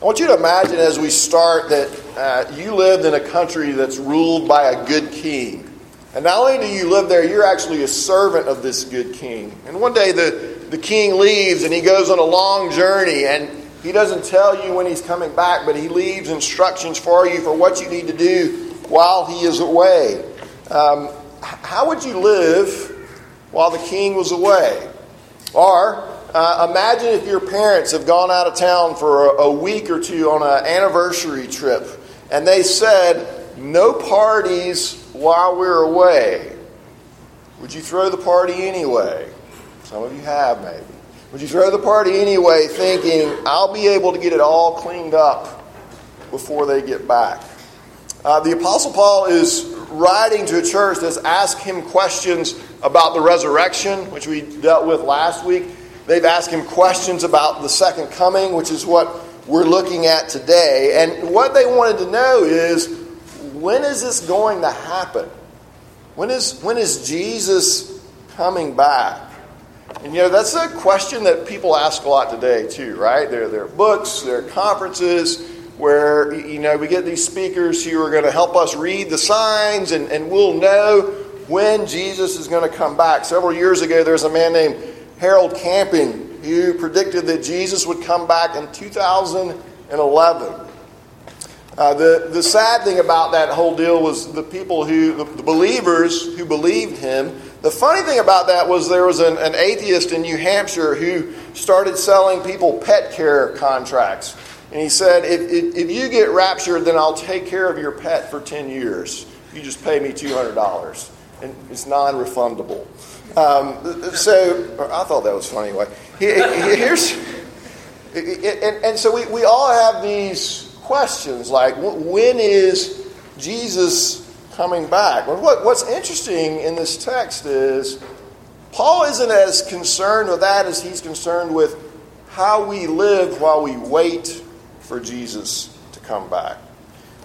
I want you to imagine as we start that uh, you lived in a country that's ruled by a good king. And not only do you live there, you're actually a servant of this good king. And one day the, the king leaves and he goes on a long journey and he doesn't tell you when he's coming back, but he leaves instructions for you for what you need to do while he is away. Um, how would you live while the king was away? Or uh, imagine if your parents have gone out of town for a, a week or two on an anniversary trip and they said, no parties while we're away. Would you throw the party anyway? Some of you have, maybe. Would you throw the party anyway, thinking, I'll be able to get it all cleaned up before they get back? Uh, the Apostle Paul is writing to a church that's asked him questions about the resurrection, which we dealt with last week. They've asked him questions about the second coming, which is what we're looking at today. And what they wanted to know is when is this going to happen? When is, when is Jesus coming back? And you know, that's a question that people ask a lot today, too, right? There, there are books, there are conferences where, you know, we get these speakers who are going to help us read the signs and, and we'll know when Jesus is going to come back. Several years ago, there was a man named Harold Camping, who predicted that Jesus would come back in 2011. Uh, the, the sad thing about that whole deal was the people who, the, believers who believed him. The funny thing about that was there was an, an atheist in New Hampshire who started selling people pet care contracts. And he said, if, if, if you get raptured, then I'll take care of your pet for 10 years. You just pay me $200. And it's non refundable. Um, so I thought that was funny anyway. Here's, and, and so we, we all have these questions like when is Jesus coming back? Well, what, what's interesting in this text is Paul isn't as concerned with that as he's concerned with how we live while we wait for Jesus to come back.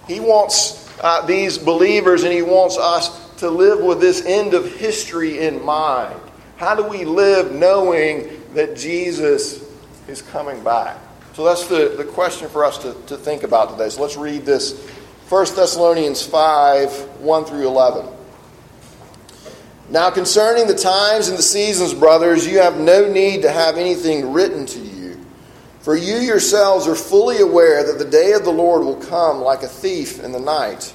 He wants uh, these believers and he wants us to live with this end of history in mind? How do we live knowing that Jesus is coming back? So that's the, the question for us to, to think about today. So let's read this 1 Thessalonians 5 1 through 11. Now, concerning the times and the seasons, brothers, you have no need to have anything written to you. For you yourselves are fully aware that the day of the Lord will come like a thief in the night.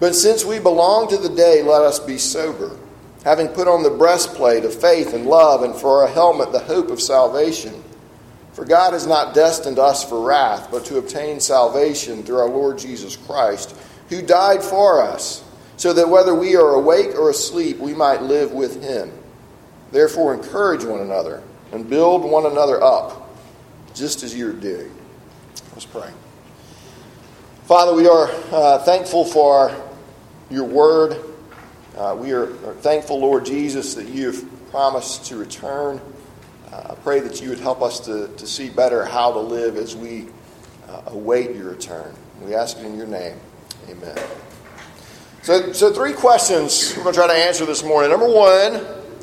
But since we belong to the day, let us be sober, having put on the breastplate of faith and love, and for a helmet the hope of salvation. For God has not destined us for wrath, but to obtain salvation through our Lord Jesus Christ, who died for us, so that whether we are awake or asleep, we might live with him. Therefore, encourage one another and build one another up, just as you're doing. Let's pray. Father, we are uh, thankful for your word. Uh, we are, are, thankful, Lord Jesus, that you have promised to return. Uh, I pray that you would help us to, to see better how to live as we uh, await your return. We ask it in your name. Amen. So, so, three questions we're going to try to answer this morning. Number one,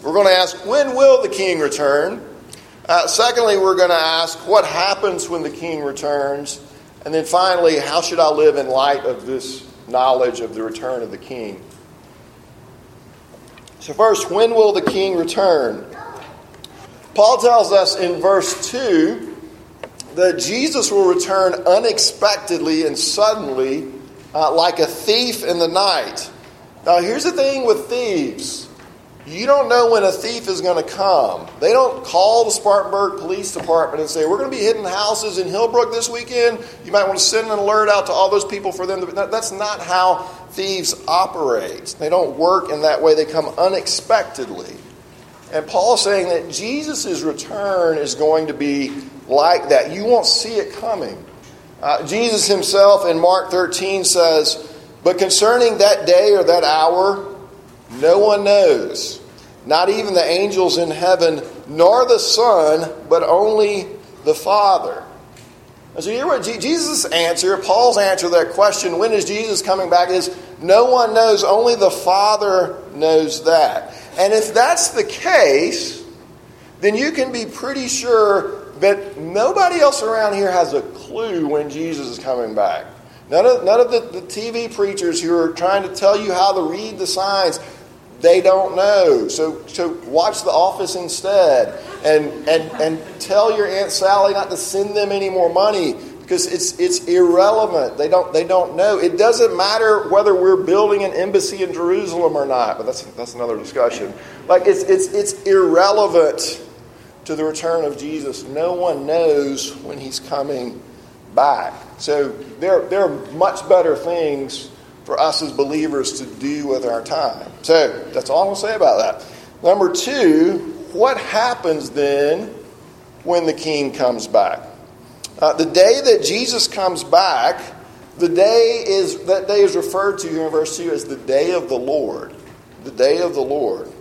we're going to ask, when will the king return? Uh, secondly, we're going to ask, what happens when the king returns? And then finally, how should I live in light of this knowledge of the return of the king. So, first, when will the king return? Paul tells us in verse 2 that Jesus will return unexpectedly and suddenly, uh, like a thief in the night. Now, here's the thing with thieves you don't know when a thief is going to come. They don't call the Spartanburg Police Department and say, We're going to be hitting houses in Hillbrook this weekend. You might want to send an alert out to all those people for them. That's not how thieves operate. They don't work in that way, they come unexpectedly. And Paul is saying that Jesus' return is going to be like that. You won't see it coming. Uh, Jesus himself in Mark 13 says, But concerning that day or that hour, no one knows, not even the angels in heaven, nor the Son, but only the Father. And so you hear what Jesus' answer, Paul's answer to that question, when is Jesus coming back, is no one knows, only the Father knows that. And if that's the case, then you can be pretty sure that nobody else around here has a clue when Jesus is coming back. None of, none of the, the TV preachers who are trying to tell you how to read the signs, they don't know. So, so watch The Office instead and, and, and tell your Aunt Sally not to send them any more money because it's, it's irrelevant. They don't, they don't know. It doesn't matter whether we're building an embassy in Jerusalem or not, but that's, that's another discussion. Like, it's, it's, it's irrelevant to the return of Jesus. No one knows when he's coming back. So there, there are much better things for us as believers to do with our time. So that's all I'm going to say about that. Number two, what happens then when the king comes back? Uh, the day that Jesus comes back, the day is that day is referred to in verse 2 as the day of the Lord. The day of the Lord.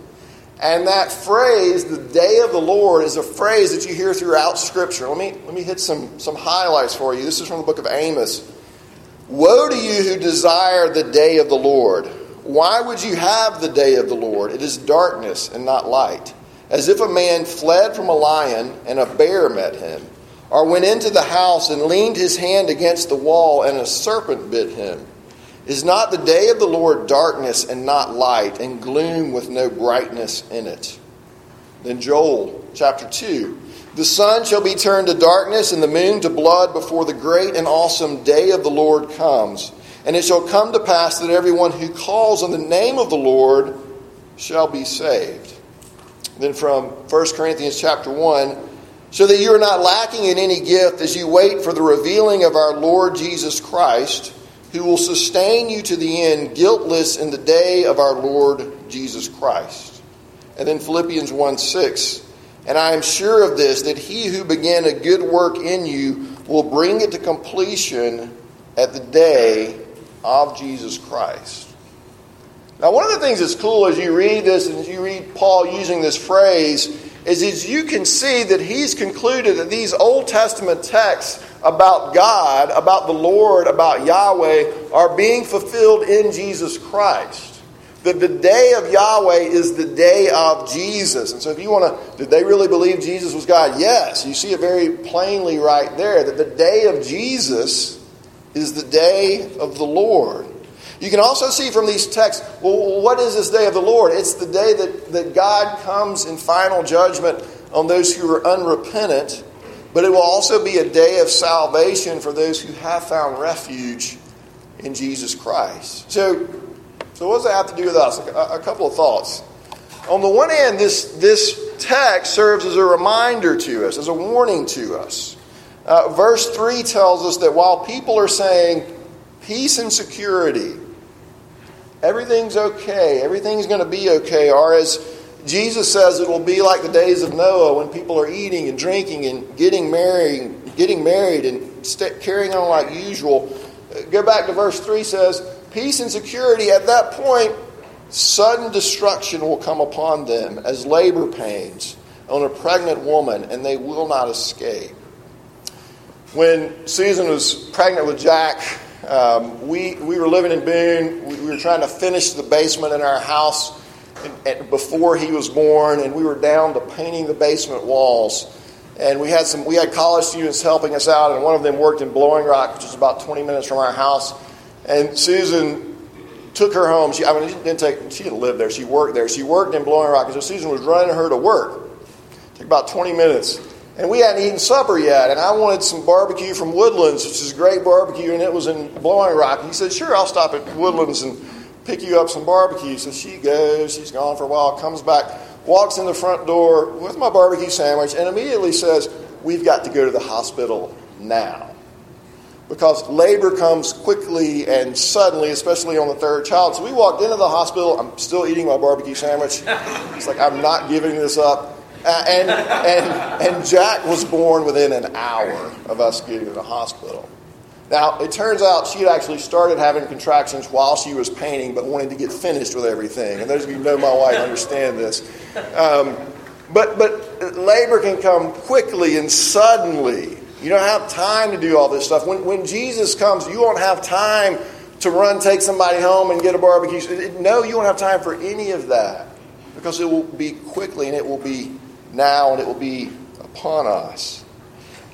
And that phrase, the day of the Lord, is a phrase that you hear throughout Scripture. Let me, let me hit some, some highlights for you. This is from the book of Amos. Woe to you who desire the day of the Lord. Why would you have the day of the Lord? It is darkness and not light. As if a man fled from a lion and a bear met him, or went into the house and leaned his hand against the wall and a serpent bit him. Is not the day of the Lord darkness and not light, and gloom with no brightness in it? Then Joel chapter 2 The sun shall be turned to darkness, and the moon to blood before the great and awesome day of the Lord comes. And it shall come to pass that everyone who calls on the name of the Lord shall be saved. Then from 1 Corinthians chapter 1 so that you are not lacking in any gift as you wait for the revealing of our Lord Jesus Christ who will sustain you to the end, guiltless in the day of our Lord Jesus Christ. And then Philippians 1 6. And I am sure of this, that he who began a good work in you will bring it to completion at the day of Jesus Christ. Now, one of the things that's cool as you read this and you read Paul using this phrase is, is you can see that he's concluded that these Old Testament texts about God, about the Lord, about Yahweh are being fulfilled in Jesus Christ. That the day of Yahweh is the day of Jesus. And so if you want to, did they really believe Jesus was God? Yes. You see it very plainly right there that the day of Jesus is the day of the Lord. You can also see from these texts, well, what is this day of the Lord? It's the day that, that God comes in final judgment on those who are unrepentant but it will also be a day of salvation for those who have found refuge in Jesus Christ. So, so what does that have to do with us? A, a couple of thoughts. On the one hand, this, this text serves as a reminder to us, as a warning to us. Uh, verse 3 tells us that while people are saying peace and security, everything's okay, everything's going to be okay, or as Jesus says it will be like the days of Noah when people are eating and drinking and getting married, getting married and st- carrying on like usual. Go back to verse 3 says, Peace and security at that point, sudden destruction will come upon them as labor pains on a pregnant woman, and they will not escape. When Susan was pregnant with Jack, um, we, we were living in Boone. We, we were trying to finish the basement in our house and, before he was born, and we were down to painting the basement walls. And we had some we had college students helping us out, and one of them worked in Blowing Rock, which is about 20 minutes from our house. And Susan took her home. She, I mean, she didn't take. She didn't live there. She worked there. She worked in Blowing Rock, and so Susan was running her to work. It took about 20 minutes, and we hadn't eaten supper yet. And I wanted some barbecue from Woodlands, which is great barbecue, and it was in Blowing Rock. And he said, "Sure, I'll stop at Woodlands and." Pick you up some barbecue. So she goes, she's gone for a while, comes back, walks in the front door with my barbecue sandwich, and immediately says, We've got to go to the hospital now. Because labor comes quickly and suddenly, especially on the third child. So we walked into the hospital. I'm still eating my barbecue sandwich. It's like, I'm not giving this up. Uh, and, and, and Jack was born within an hour of us getting to the hospital. Now, it turns out she had actually started having contractions while she was painting, but wanted to get finished with everything. And those of you who know my wife understand this. Um, but, but labor can come quickly and suddenly. You don't have time to do all this stuff. When, when Jesus comes, you won't have time to run, take somebody home, and get a barbecue. No, you won't have time for any of that because it will be quickly and it will be now and it will be upon us.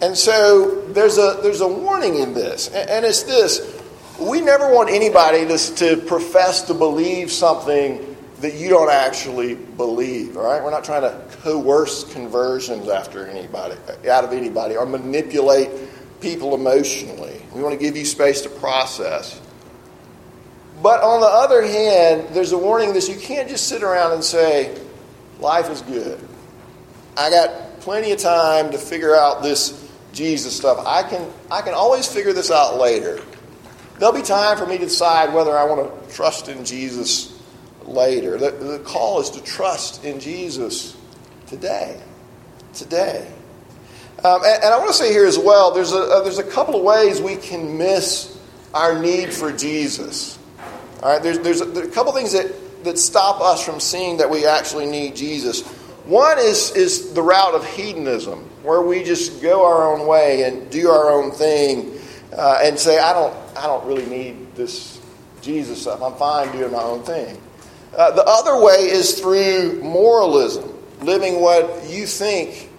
And so there's a, there's a warning in this, and it's this we never want anybody to, to profess to believe something that you don't actually believe. All right, we're not trying to coerce conversions after anybody, out of anybody, or manipulate people emotionally. We want to give you space to process. But on the other hand, there's a warning that you can't just sit around and say, life is good. I got plenty of time to figure out this Jesus stuff. I can, I can always figure this out later. There'll be time for me to decide whether I want to trust in Jesus later. The, the call is to trust in Jesus today. Today. Um, and, and, I want to say here as well there's a, uh, there's a couple of ways we can miss our need for Jesus. All right, there's, there's, a, there's a couple things that, that stop us from seeing that we actually need Jesus. One is, is the route of hedonism, where we just go our own way and do our own thing uh, and say, I don't, I don't really need this Jesus stuff. I'm fine doing my own thing. Uh, the other way is through moralism, living what you think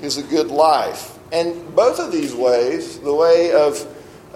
is a good life. And both of these ways, the way of,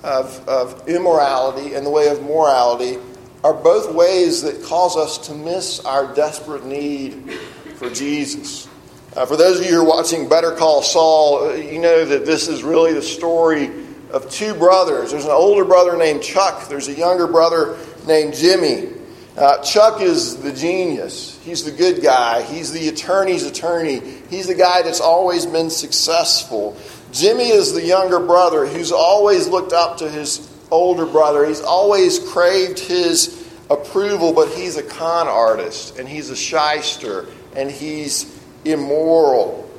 of, of immorality and the way of morality, are both ways that cause us to miss our desperate need for Jesus. Uh, for those of you who are watching Better Call Saul, uh, you know that this is really the story of two brothers. There's an older brother named Chuck, there's a younger brother named Jimmy. Uh, Chuck is the genius. He's the good guy. He's the attorney's attorney. He's the guy that's always been successful. Jimmy is the younger brother who's always looked up to his older brother. He's always craved his approval, but he's a con artist and he's a shyster and he's immoral.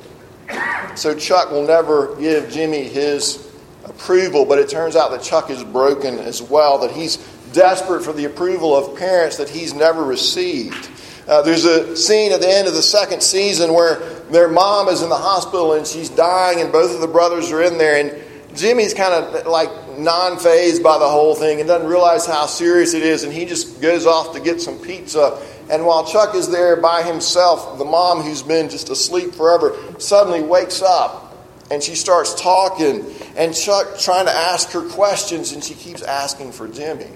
So Chuck will never give Jimmy his approval, but it turns out that Chuck is broken as well, that he's desperate for the approval of parents that he's never received. Uh, there's a scene at the end of the second season where their mom is in the hospital and she's dying, and both of the brothers are in there, and Jimmy's kind of like non fazed by the whole thing and doesn't realize how serious it is, and he just goes off to get some pizza and while Chuck is there by himself, the mom who's been just asleep forever suddenly wakes up and she starts talking. And Chuck trying to ask her questions, and she keeps asking for Jimmy.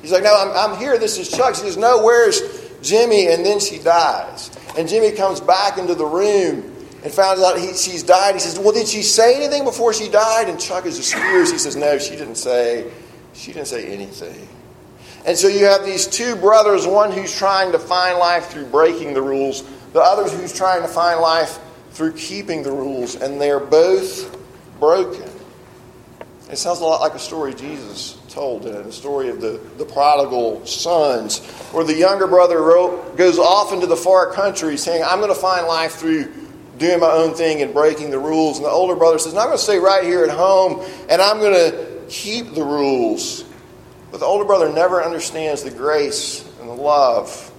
He's like, No, I'm, I'm here. This is Chuck. She says, No, where's Jimmy? And then she dies. And Jimmy comes back into the room and found out he, she's died. He says, Well, did she say anything before she died? And Chuck is just furious. He says, No, she didn't say. She didn't say anything. And so you have these two brothers, one who's trying to find life through breaking the rules, the other who's trying to find life through keeping the rules, and they're both broken. It sounds a lot like a story Jesus told in the story of the, the prodigal sons, where the younger brother wrote, goes off into the far country saying, I'm going to find life through doing my own thing and breaking the rules. And the older brother says, no, I'm going to stay right here at home and I'm going to keep the rules. But the older brother never understands the grace and the love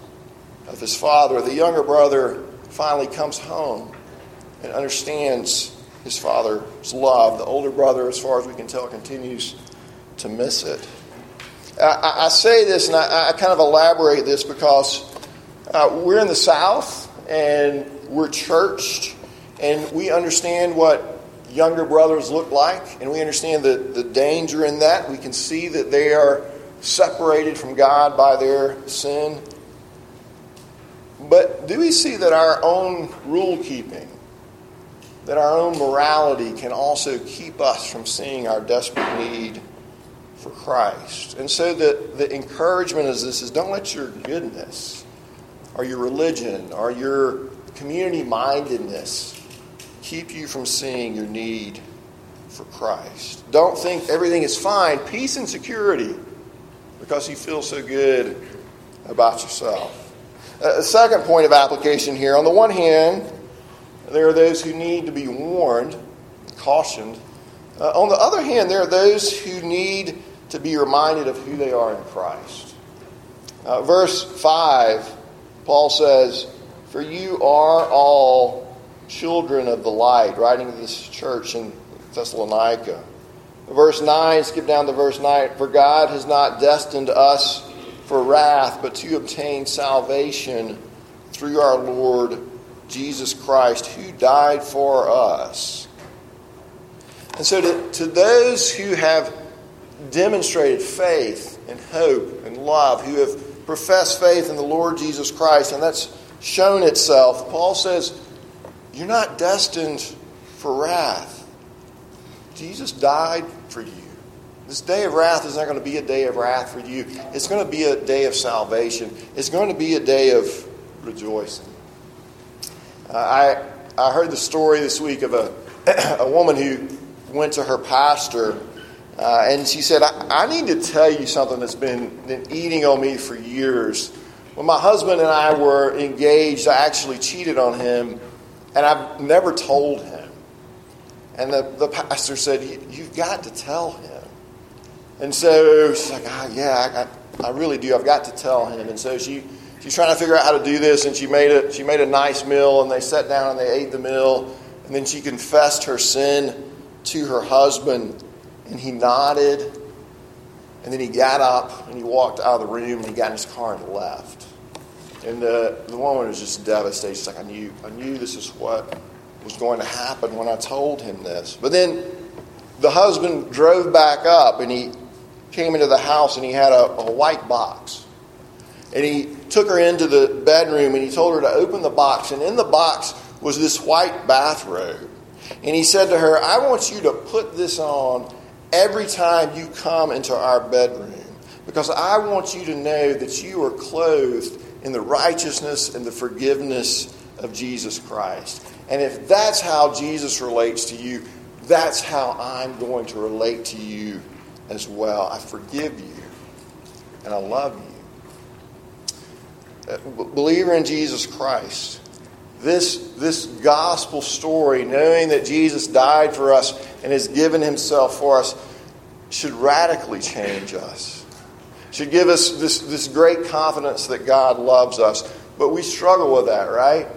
of his father. The younger brother finally comes home and understands his father's love. The older brother, as far as we can tell, continues to miss it. I, I say this and I, I, kind of elaborate this because uh, we're in the South and we're churched and we understand what younger brothers look like, and we understand the, the danger in that. We can see that they are separated from God by their sin. But do we see that our own rule keeping, that our own morality can also keep us from seeing our desperate need for Christ? And so the, the encouragement is this is don't let your goodness or your religion or your community mindedness keep you from seeing your need for Christ. Don't think everything is fine. Peace and security because you feel so good about yourself. A second point of application here on the one hand, there are those who need to be warned, cautioned Uh, on the other hand, there are those who need to be reminded of who they are in Christ. Uh, verse 5, Paul says, For you are all children of the light, writing to this church in Thessalonica. Verse 9, skip down to verse 9. For God has not destined us for wrath, but to obtain salvation through our Lord Jesus Christ, who died for us. And so, to, to those who have demonstrated faith and hope and love, who have professed faith in the Lord Jesus Christ, and that's shown itself, Paul says, You're not destined for wrath. Jesus died for you. This day of wrath is not going to be a day of wrath for you. It's going to be a day of salvation. It's going to be a day of rejoicing. Uh, I, I heard the story this week of a, a woman who went to her pastor uh, and she said, I, I, need to tell you something that's been, been eating on me for years. When my husband and I were engaged, I actually cheated on him, and I've never told him. And the, the pastor said, You've got to tell him. And so she's like, ah, Yeah, I, I really do. I've got to tell him. And so she, she's trying to figure out how to do this. And she made, a, she made a nice meal, and they sat down and they ate the meal. And then she confessed her sin to her husband. And he nodded. And then he got up and he walked out of the room and he got in his car and left. And the, the woman was just devastated. She's like, I knew, I knew this is what was going to happen when I told him this. But then the husband drove back up and he came into the house and he had a, a white box. And he took her into the bedroom and he told her to open the box. And in the box was this white bathrobe. And he said to her, I want you to put this on every time you come into our bedroom because I want you to know that you are clothed in the righteousness and the forgiveness of Jesus Christ. And if that's how Jesus relates to you, that's how I'm going to relate to you as well. I forgive you and I love you. Uh, believer in Jesus Christ, this, this gospel story, knowing that Jesus died for us and has given himself for us, should radically change us. Should give us this, this great confidence that God loves us. But we struggle with that, right?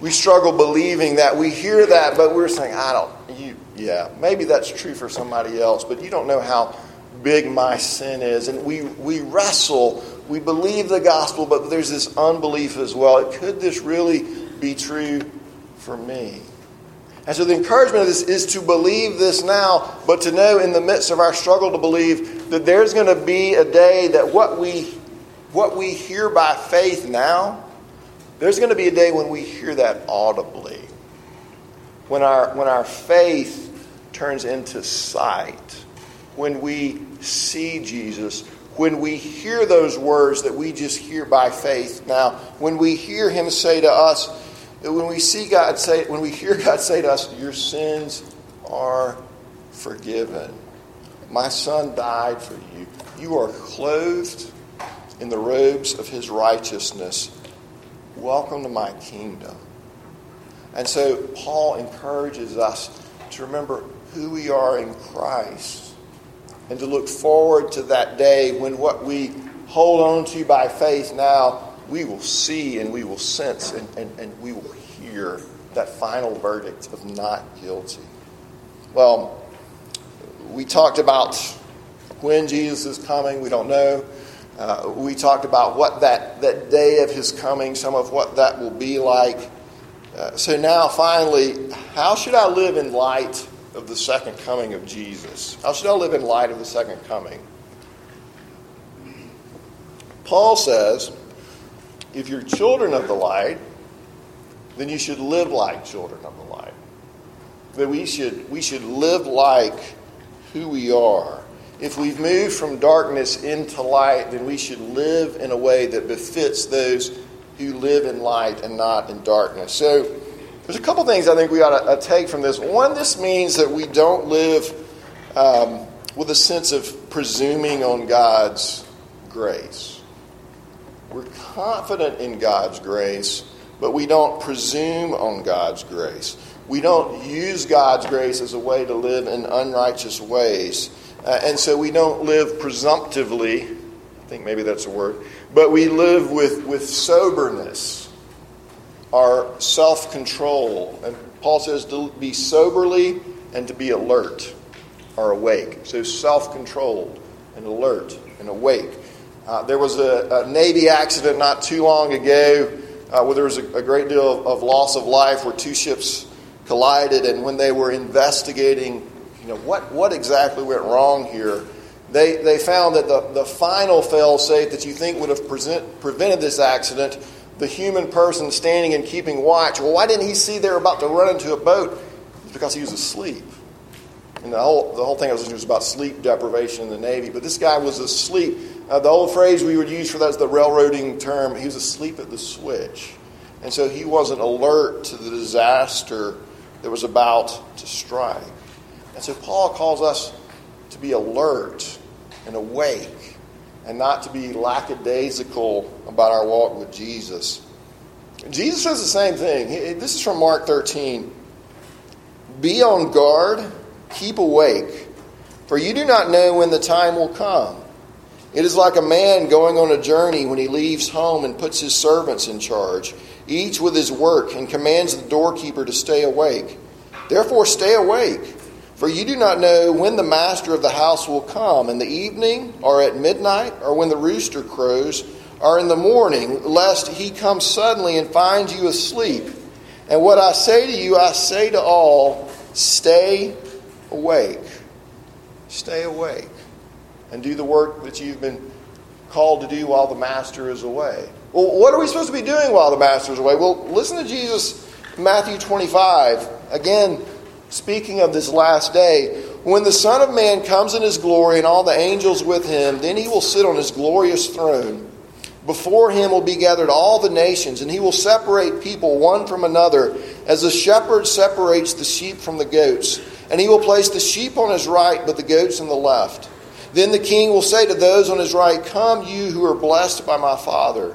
we struggle believing that. We hear that, but we're saying, I don't, you, yeah, maybe that's true for somebody else, but you don't know how big my sin is. And we, we wrestle. We believe the gospel, but there's this unbelief as well. Could this really be true for me? And so the encouragement of this is to believe this now, but to know in the midst of our struggle to believe that there's going to be a day that what we, what we hear by faith now there's going to be a day when we hear that audibly. When our, when our faith turns into sight. When we see Jesus. When we hear those words that we just hear by faith now. When we hear Him say to us, when we see God say, when we hear God say to us, Your sins are forgiven. My son died for you. You are clothed in the robes of his righteousness. Welcome to my kingdom. And so Paul encourages us to remember who we are in Christ and to look forward to that day when what we hold on to by faith now, we will see and we will sense and, and, and we will hear that final verdict of not guilty. Well, we talked about when Jesus is coming. We don't know. Uh, we talked about what that, that day of his coming, some of what that will be like. Uh, so now, finally, how should I live in light of the second coming of Jesus? How should I live in light of the second coming? Paul says, if you're children of the light, then you should live like children of the light. That we should, we should live like who we are if we've moved from darkness into light, then we should live in a way that befits those who live in light and not in darkness. So, there's a couple things I think we ought to uh, take from this. One, this means that we don't live um, with a sense of presuming on God's grace. We're confident in God's grace, but we don't presume on God's grace. We don't use God's grace as a way to live in unrighteous ways. Uh, and so we don't live presumptively, I think maybe that's a word, but we live with, with soberness, our self control. And Paul says to be soberly and to be alert or awake. So self controlled and alert and awake. Uh, there was a, a, Navy accident not too long ago uh, where there was a, a great deal of, of, loss of life where two ships collided, and when they were investigating, you know, what, what exactly went wrong here, they, they found that the, the final fail safe that you think would have present, prevented this accident, the human person standing and keeping watch, well, why didn't he see they're about to run into a boat? It's because he was asleep. And the whole, the whole thing I was was about sleep deprivation in the Navy, but this guy was asleep. Uh, the old phrase we would use for that is the railroading term. He was asleep at the switch. And so he wasn't alert to the disaster that was about to strike. And so Paul calls us to be alert and awake and not to be lackadaisical about our walk with Jesus. Jesus says the same thing. This is from Mark 13. Be on guard, keep awake, for you do not know when the time will come. It is like a man going on a journey when he leaves home and puts his servants in charge, each with his work, and commands the doorkeeper to stay awake. Therefore, stay awake, for you do not know when the master of the house will come, in the evening, or at midnight, or when the rooster crows, or in the morning, lest he come suddenly and find you asleep. And what I say to you, I say to all stay awake. Stay awake and do the work that you've been called to do while the master is away. Well, what are we supposed to be doing while the master is away? Well, listen to Jesus, Matthew 25. Again, speaking of this last day. When the Son of Man comes in his glory and all the angels with him, then he will sit on his glorious throne. Before him will be gathered all the nations, and he will separate people one from another, as a shepherd separates the sheep from the goats. And he will place the sheep on his right, but the goats on the left. Then the king will say to those on his right, Come, you who are blessed by my Father.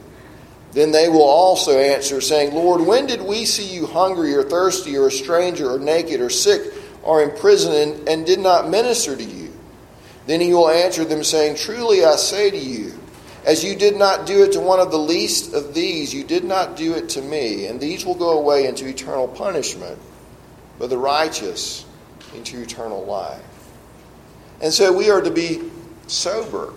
Then they will also answer, saying, Lord, when did we see you hungry, or thirsty, or a stranger, or naked, or sick, or in prison, and, did not minister to you? Then he will answer them, saying, Truly I say to you, as you did not do it to one of the least of these, you did not do it to me. And these will go away into eternal punishment, but the righteous into eternal life. And so we are to be sober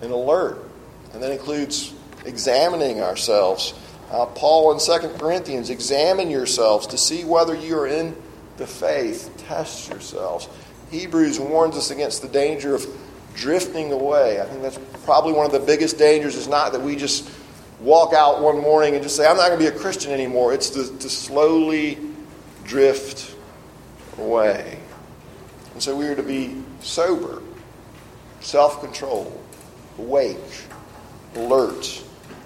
and alert. And that includes examining ourselves. Uh, Paul in 2 Corinthians, examine yourselves to see whether you are in the faith. Test yourselves. Hebrews warns us against the danger of drifting away. I think that's probably one of the biggest dangers is not that we just walk out one morning and just say, I'm not going to be a Christian anymore. It's to, to slowly drift away. And so we are to be sober, self controlled, awake, alert,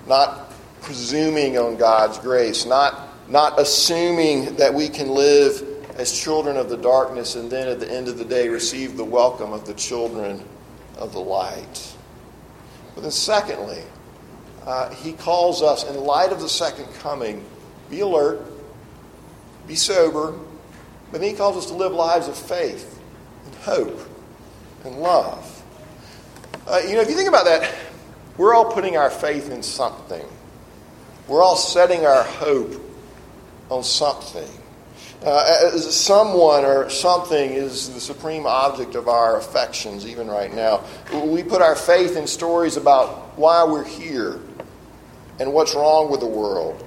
not presuming on God's grace, not, not assuming that we can live as children of the darkness and then at the end of the day receive the welcome of the children of the light. But then, secondly, uh, he calls us, in light of the second coming, be alert, be sober, but then he calls us to live lives of faith and hope and love. Uh, you know, if you think about that, we're all putting our faith in something. We're all setting our hope on something. Uh, someone or something is the supreme object of our affections, even right now. We put our faith in stories about why we're here and what's wrong with the world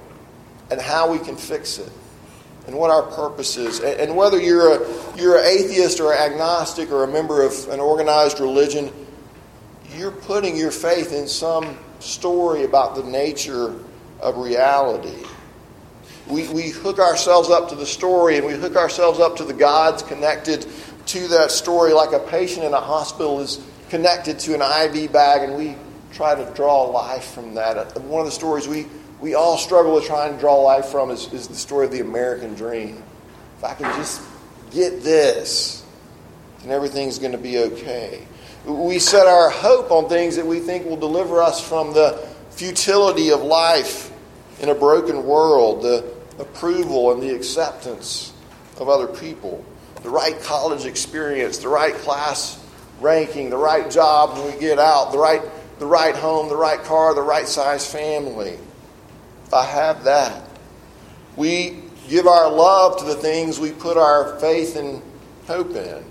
and how we can fix it and what our purpose is. And whether you're, a, you're an atheist or agnostic or a member of an organized religion, you're putting your faith in some story about the nature of reality. We, we hook ourselves up to the story and we hook ourselves up to the gods connected to that story, like a patient in a hospital is connected to an IV bag, and we try to draw life from that. One of the stories we we all struggle with trying to draw life from is, is the story of the American dream. If I can just get this, then everything's going to be okay. We set our hope on things that we think will deliver us from the futility of life in a broken world, the approval and the acceptance of other people, the right college experience, the right class ranking, the right job when we get out, the right, the right home, the right car, the right size family. If I have that. We give our love to the things we put our faith and hope in.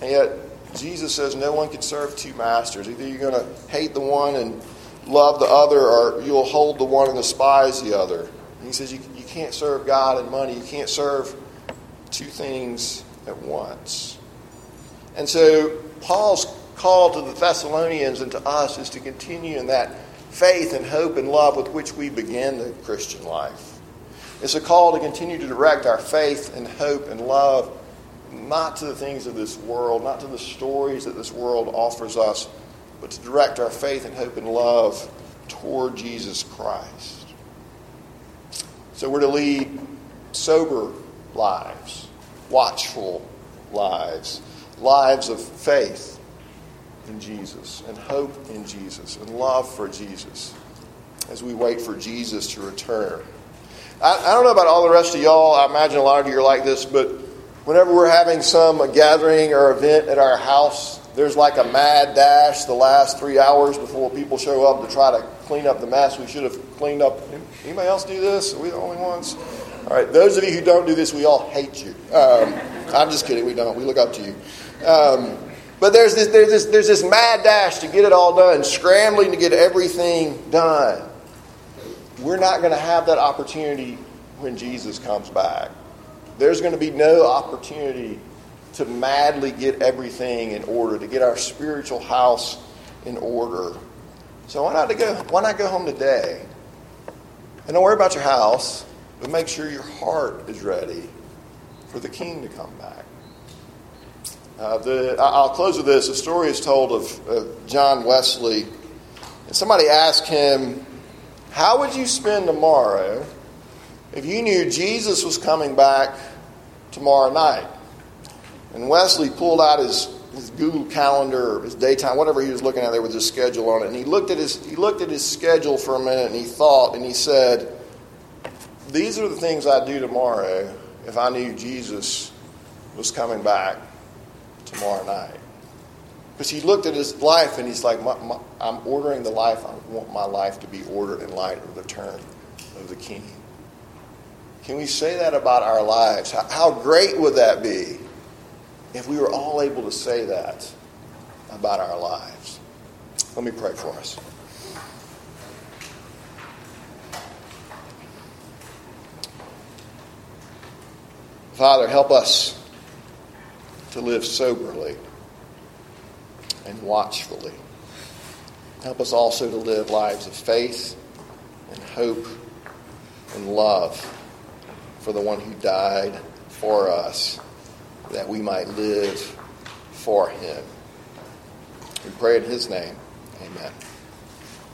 And yet, Jesus says no one can serve two masters. Either you're going to hate the one and love the other, or you'll hold the one and despise the other. And he says you, you can't serve God and money. You can't serve two things at once. And so, Paul's call to the Thessalonians and to us is to continue in that faith and hope and love with which we begin the Christian life. It's a call to continue to direct our faith and hope and love not to the things of this world, not to the stories that this world offers us, but to direct our faith and hope and love toward Jesus Christ. So we're to lead sober lives, watchful lives, lives of faith in Jesus and hope in Jesus and love for Jesus as we wait for Jesus to return. I, I, don't know about all the rest of y'all. I imagine a lot of you are like this, but whenever we're having some gathering or event at our house, there's like a mad dash the last three hours before people show up to try to clean up the mess we should have cleaned up. Anybody else do this? Are we the only ones? All right, those of you who don't do this, we all hate you. Um, I'm just kidding. We don't. We look up to you. Um, but there's this, there's, this, there's this mad dash to get it all done, scrambling to get everything done. We're not going to have that opportunity when Jesus comes back. There's going to be no opportunity to madly get everything in order, to get our spiritual house in order. So why not to go? Why not go home today? And don't worry about your house, but make sure your heart is ready for the King to come back. Uh, the, I'll close with this. A story is told of uh, John Wesley. And somebody asked him, How would you spend tomorrow if you knew Jesus was coming back tomorrow night? And Wesley pulled out his, his Google calendar, his daytime, whatever he was looking at there with his schedule on it. And he looked at his, he looked at his schedule for a minute and he thought and he said, These are the things I'd do tomorrow if I knew Jesus was coming back tomorrow night. Because he looked at his life and he's like, my, my, I'm ordering the life, I want my life to be ordered in light of the return of the King. Can we say that about our lives? How, great would that be if we were all able to say that about our lives? Let me pray for us. Father, help us to live soberly and watchfully. Help us also to live lives of faith and hope and love for the one who died for us, that we might live for him. We pray in his name. Amen.